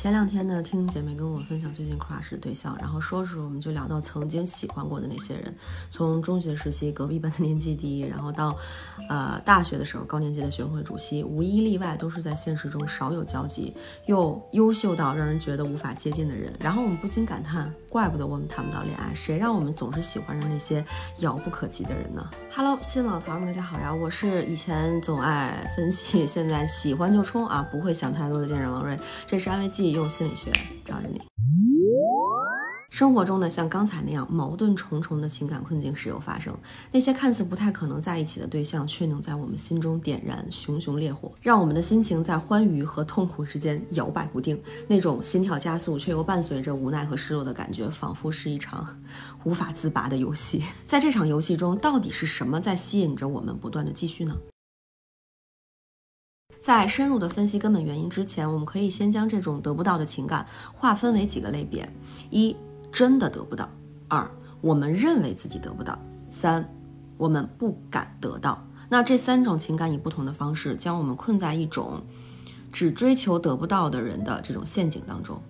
前两天呢，听姐妹跟我分享最近 crush 的对象，然后说着我们就聊到曾经喜欢过的那些人，从中学时期隔壁班的年级第一，然后到，呃大学的时候高年级的学生会主席，无一例外都是在现实中少有交集，又优秀到让人觉得无法接近的人。然后我们不禁感叹，怪不得我们谈不到恋爱，谁让我们总是喜欢上那些遥不可及的人呢？Hello，新老桃们大家好呀，我是以前总爱分析，现在喜欢就冲啊，不会想太多的恋人王瑞，这是安慰剂。用心理学罩着你。生活中呢，像刚才那样矛盾重重的情感困境时有发生。那些看似不太可能在一起的对象，却能在我们心中点燃熊熊烈火，让我们的心情在欢愉和痛苦之间摇摆不定。那种心跳加速却又伴随着无奈和失落的感觉，仿佛是一场无法自拔的游戏。在这场游戏中，到底是什么在吸引着我们不断的继续呢？在深入的分析根本原因之前，我们可以先将这种得不到的情感划分为几个类别：一、真的得不到；二、我们认为自己得不到；三、我们不敢得到。那这三种情感以不同的方式将我们困在一种只追求得不到的人的这种陷阱当中。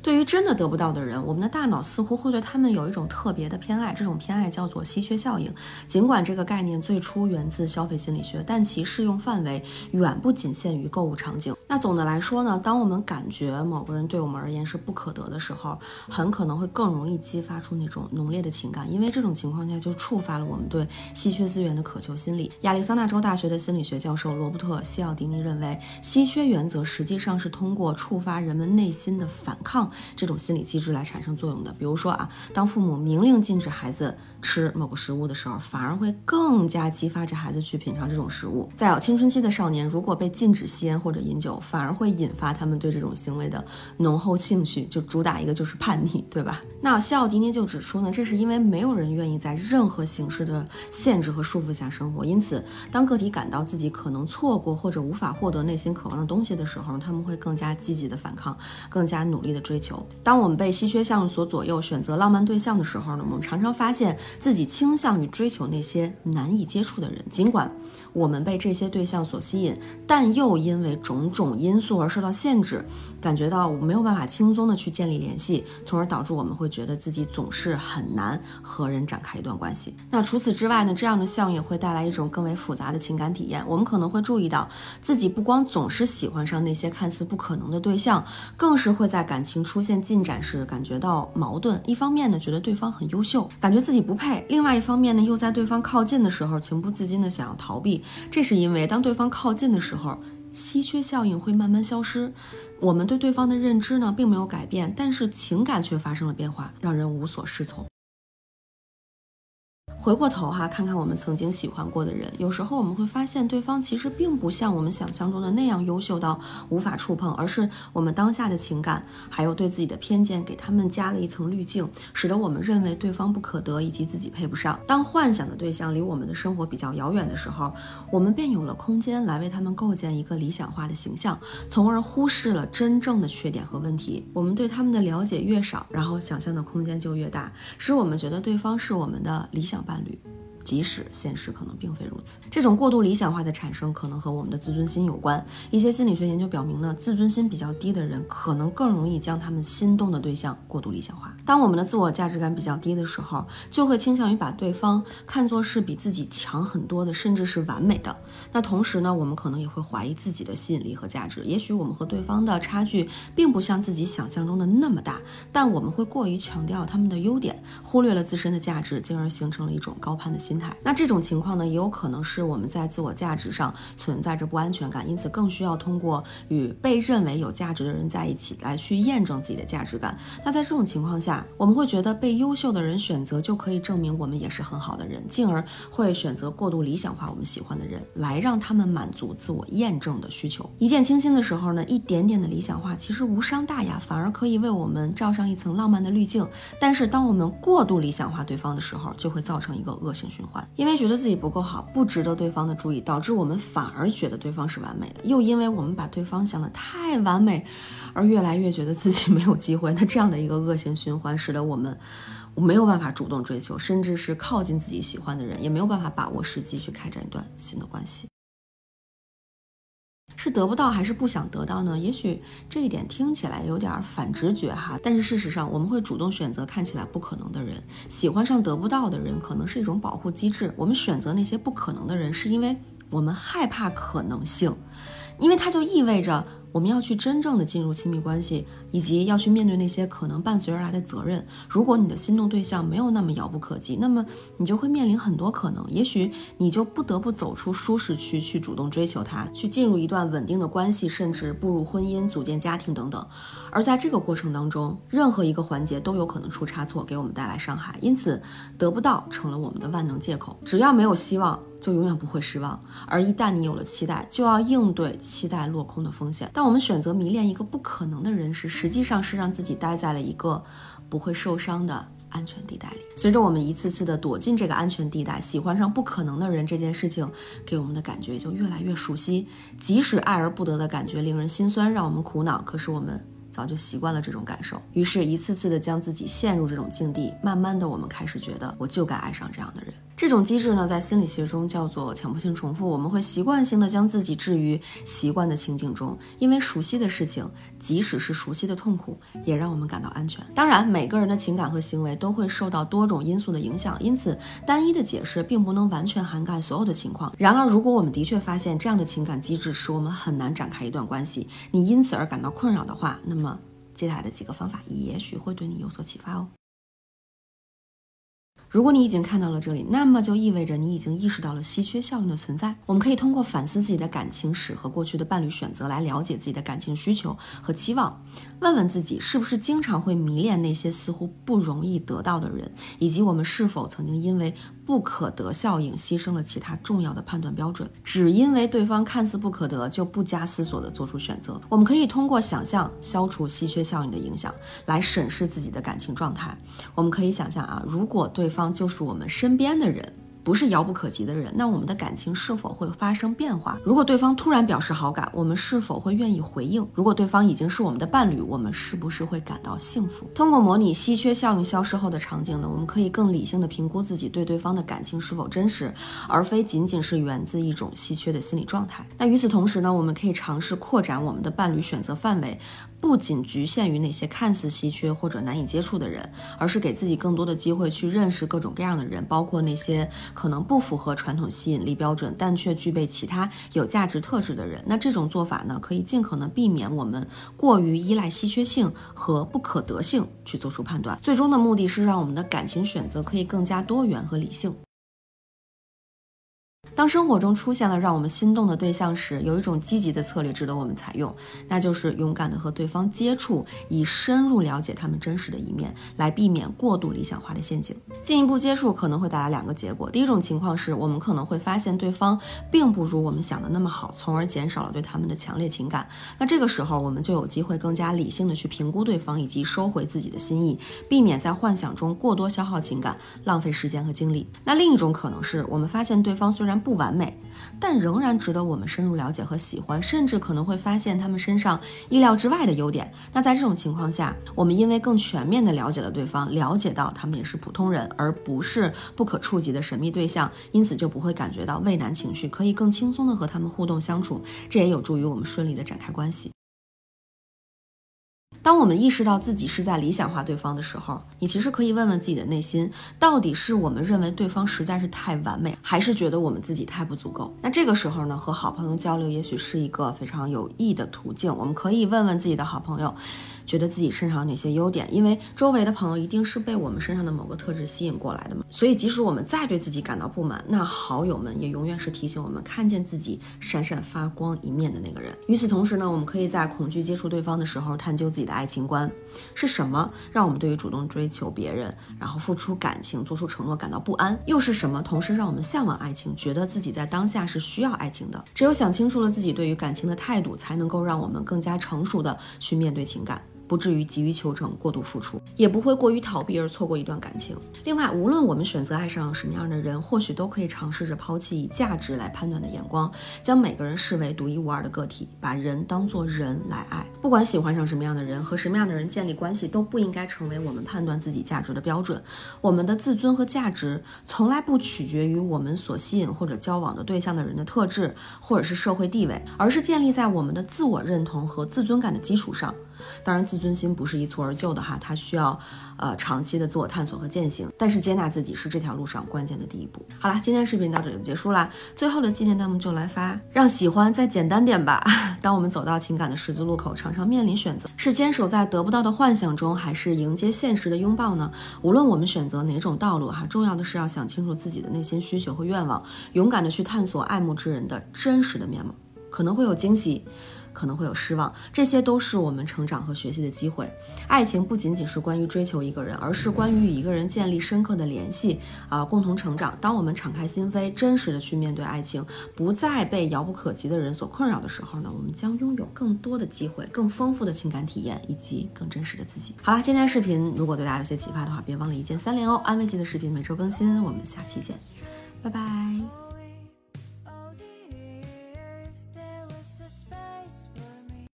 对于真的得不到的人，我们的大脑似乎会对他们有一种特别的偏爱，这种偏爱叫做稀缺效应。尽管这个概念最初源自消费心理学，但其适用范围远不仅限于购物场景。那总的来说呢，当我们感觉某个人对我们而言是不可得的时候，很可能会更容易激发出那种浓烈的情感，因为这种情况下就触发了我们对稀缺资源的渴求心理。亚利桑那州大学的心理学教授罗伯特·西奥迪尼认为，稀缺原则实际上是通过触发人们内心的反抗。这种心理机制来产生作用的，比如说啊，当父母明令禁止孩子吃某个食物的时候，反而会更加激发着孩子去品尝这种食物。再有青春期的少年，如果被禁止吸烟或者饮酒，反而会引发他们对这种行为的浓厚兴趣。就主打一个就是叛逆，对吧？那西奥迪尼就指出呢，这是因为没有人愿意在任何形式的限制和束缚下生活，因此当个体感到自己可能错过或者无法获得内心渴望的东西的时候，他们会更加积极的反抗，更加努力的追求。当我们被稀缺项所左右，选择浪漫对象的时候呢，我们常常发现自己倾向于追求那些难以接触的人，尽管。我们被这些对象所吸引，但又因为种种因素而受到限制，感觉到我没有办法轻松的去建立联系，从而导致我们会觉得自己总是很难和人展开一段关系。那除此之外呢？这样的效应会带来一种更为复杂的情感体验。我们可能会注意到自己不光总是喜欢上那些看似不可能的对象，更是会在感情出现进展时感觉到矛盾。一方面呢，觉得对方很优秀，感觉自己不另外一方面呢，又在对方靠近的时候，情不自禁的想要逃避。这是因为，当对方靠近的时候，稀缺效应会慢慢消失，我们对对方的认知呢并没有改变，但是情感却发生了变化，让人无所适从。回过头哈，看看我们曾经喜欢过的人，有时候我们会发现，对方其实并不像我们想象中的那样优秀到无法触碰，而是我们当下的情感还有对自己的偏见，给他们加了一层滤镜，使得我们认为对方不可得，以及自己配不上。当幻想的对象离我们的生活比较遥远的时候，我们便有了空间来为他们构建一个理想化的形象，从而忽视了真正的缺点和问题。我们对他们的了解越少，然后想象的空间就越大，使我们觉得对方是我们的理想伴。伴侣。即使现实可能并非如此，这种过度理想化的产生可能和我们的自尊心有关。一些心理学研究表明呢，自尊心比较低的人可能更容易将他们心动的对象过度理想化。当我们的自我价值感比较低的时候，就会倾向于把对方看作是比自己强很多的，甚至是完美的。那同时呢，我们可能也会怀疑自己的吸引力和价值。也许我们和对方的差距并不像自己想象中的那么大，但我们会过于强调他们的优点，忽略了自身的价值，进而形成了一种高攀的心。心态，那这种情况呢，也有可能是我们在自我价值上存在着不安全感，因此更需要通过与被认为有价值的人在一起来去验证自己的价值感。那在这种情况下，我们会觉得被优秀的人选择就可以证明我们也是很好的人，进而会选择过度理想化我们喜欢的人，来让他们满足自我验证的需求。一见倾心的时候呢，一点点的理想化其实无伤大雅，反而可以为我们罩上一层浪漫的滤镜。但是当我们过度理想化对方的时候，就会造成一个恶性循。因为觉得自己不够好，不值得对方的注意，导致我们反而觉得对方是完美的。又因为我们把对方想得太完美，而越来越觉得自己没有机会。那这样的一个恶性循环，使得我们没有办法主动追求，甚至是靠近自己喜欢的人，也没有办法把握时机去开展一段新的关系。是得不到还是不想得到呢？也许这一点听起来有点反直觉哈，但是事实上我们会主动选择看起来不可能的人，喜欢上得不到的人可能是一种保护机制。我们选择那些不可能的人，是因为我们害怕可能性，因为它就意味着。我们要去真正的进入亲密关系，以及要去面对那些可能伴随而来的责任。如果你的心动对象没有那么遥不可及，那么你就会面临很多可能。也许你就不得不走出舒适区，去主动追求他，去进入一段稳定的关系，甚至步入婚姻、组建家庭等等。而在这个过程当中，任何一个环节都有可能出差错，给我们带来伤害。因此，得不到成了我们的万能借口。只要没有希望。就永远不会失望，而一旦你有了期待，就要应对期待落空的风险。当我们选择迷恋一个不可能的人时，实际上是让自己待在了一个不会受伤的安全地带里。随着我们一次次的躲进这个安全地带，喜欢上不可能的人这件事情，给我们的感觉就越来越熟悉。即使爱而不得的感觉令人心酸，让我们苦恼，可是我们。早就习惯了这种感受，于是，一次次的将自己陷入这种境地。慢慢的，我们开始觉得，我就该爱上这样的人。这种机制呢，在心理学中叫做强迫性重复。我们会习惯性的将自己置于习惯的情景中，因为熟悉的事情，即使是熟悉的痛苦，也让我们感到安全。当然，每个人的情感和行为都会受到多种因素的影响，因此，单一的解释并不能完全涵盖所有的情况。然而，如果我们的确发现这样的情感机制使我们很难展开一段关系，你因此而感到困扰的话，那么，接下来的几个方法也许会对你有所启发哦。如果你已经看到了这里，那么就意味着你已经意识到了稀缺效应的存在。我们可以通过反思自己的感情史和过去的伴侣选择来了解自己的感情需求和期望，问问自己是不是经常会迷恋那些似乎不容易得到的人，以及我们是否曾经因为不可得效应牺牲了其他重要的判断标准，只因为对方看似不可得就不加思索地做出选择。我们可以通过想象消除稀缺效应的影响，来审视自己的感情状态。我们可以想象啊，如果对方就是我们身边的人。不是遥不可及的人，那我们的感情是否会发生变化？如果对方突然表示好感，我们是否会愿意回应？如果对方已经是我们的伴侣，我们是不是会感到幸福？通过模拟稀缺效应消失后的场景呢，我们可以更理性的评估自己对对方的感情是否真实，而非仅仅是源自一种稀缺的心理状态。那与此同时呢，我们可以尝试扩展我们的伴侣选择范围，不仅局限于那些看似稀缺或者难以接触的人，而是给自己更多的机会去认识各种各样的人，包括那些。可能不符合传统吸引力标准，但却具备其他有价值特质的人，那这种做法呢，可以尽可能避免我们过于依赖稀缺性和不可得性去做出判断。最终的目的是让我们的感情选择可以更加多元和理性。当生活中出现了让我们心动的对象时，有一种积极的策略值得我们采用，那就是勇敢的和对方接触，以深入了解他们真实的一面，来避免过度理想化的陷阱。进一步接触可能会带来两个结果，第一种情况是我们可能会发现对方并不如我们想的那么好，从而减少了对他们的强烈情感。那这个时候我们就有机会更加理性的去评估对方，以及收回自己的心意，避免在幻想中过多消耗情感，浪费时间和精力。那另一种可能是我们发现对方虽然不完美，但仍然值得我们深入了解和喜欢，甚至可能会发现他们身上意料之外的优点。那在这种情况下，我们因为更全面的了解了对方，了解到他们也是普通人，而不是不可触及的神秘对象，因此就不会感觉到畏难情绪，可以更轻松的和他们互动相处。这也有助于我们顺利的展开关系。当我们意识到自己是在理想化对方的时候，你其实可以问问自己的内心，到底是我们认为对方实在是太完美，还是觉得我们自己太不足够？那这个时候呢，和好朋友交流也许是一个非常有益的途径。我们可以问问自己的好朋友。觉得自己身上有哪些优点？因为周围的朋友一定是被我们身上的某个特质吸引过来的嘛。所以，即使我们再对自己感到不满，那好友们也永远是提醒我们看见自己闪闪发光一面的那个人。与此同时呢，我们可以在恐惧接触对方的时候，探究自己的爱情观是什么，让我们对于主动追求别人，然后付出感情、做出承诺感到不安，又是什么？同时让我们向往爱情，觉得自己在当下是需要爱情的。只有想清楚了自己对于感情的态度，才能够让我们更加成熟的去面对情感。不至于急于求成、过度付出，也不会过于逃避而错过一段感情。另外，无论我们选择爱上什么样的人，或许都可以尝试着抛弃以价值来判断的眼光，将每个人视为独一无二的个体，把人当作人来爱。不管喜欢上什么样的人，和什么样的人建立关系，都不应该成为我们判断自己价值的标准。我们的自尊和价值从来不取决于我们所吸引或者交往的对象的人的特质，或者是社会地位，而是建立在我们的自我认同和自尊感的基础上。当然，自尊心不是一蹴而就的哈，它需要呃长期的自我探索和践行。但是接纳自己是这条路上关键的第一步。好了，今天视频到这里就结束啦。最后的纪念弹幕就来发，让喜欢再简单点吧。当我们走到情感的十字路口，常常面临选择：是坚守在得不到的幻想中，还是迎接现实的拥抱呢？无论我们选择哪种道路哈，重要的是要想清楚自己的内心需求和愿望，勇敢的去探索爱慕之人的真实的面貌，可能会有惊喜。可能会有失望，这些都是我们成长和学习的机会。爱情不仅仅是关于追求一个人，而是关于与一个人建立深刻的联系啊，共同成长。当我们敞开心扉，真实的去面对爱情，不再被遥不可及的人所困扰的时候呢，我们将拥有更多的机会，更丰富的情感体验，以及更真实的自己。好了，今天视频如果对大家有些启发的话，别忘了一键三连哦。安慰剂的视频每周更新，我们下期见，拜拜。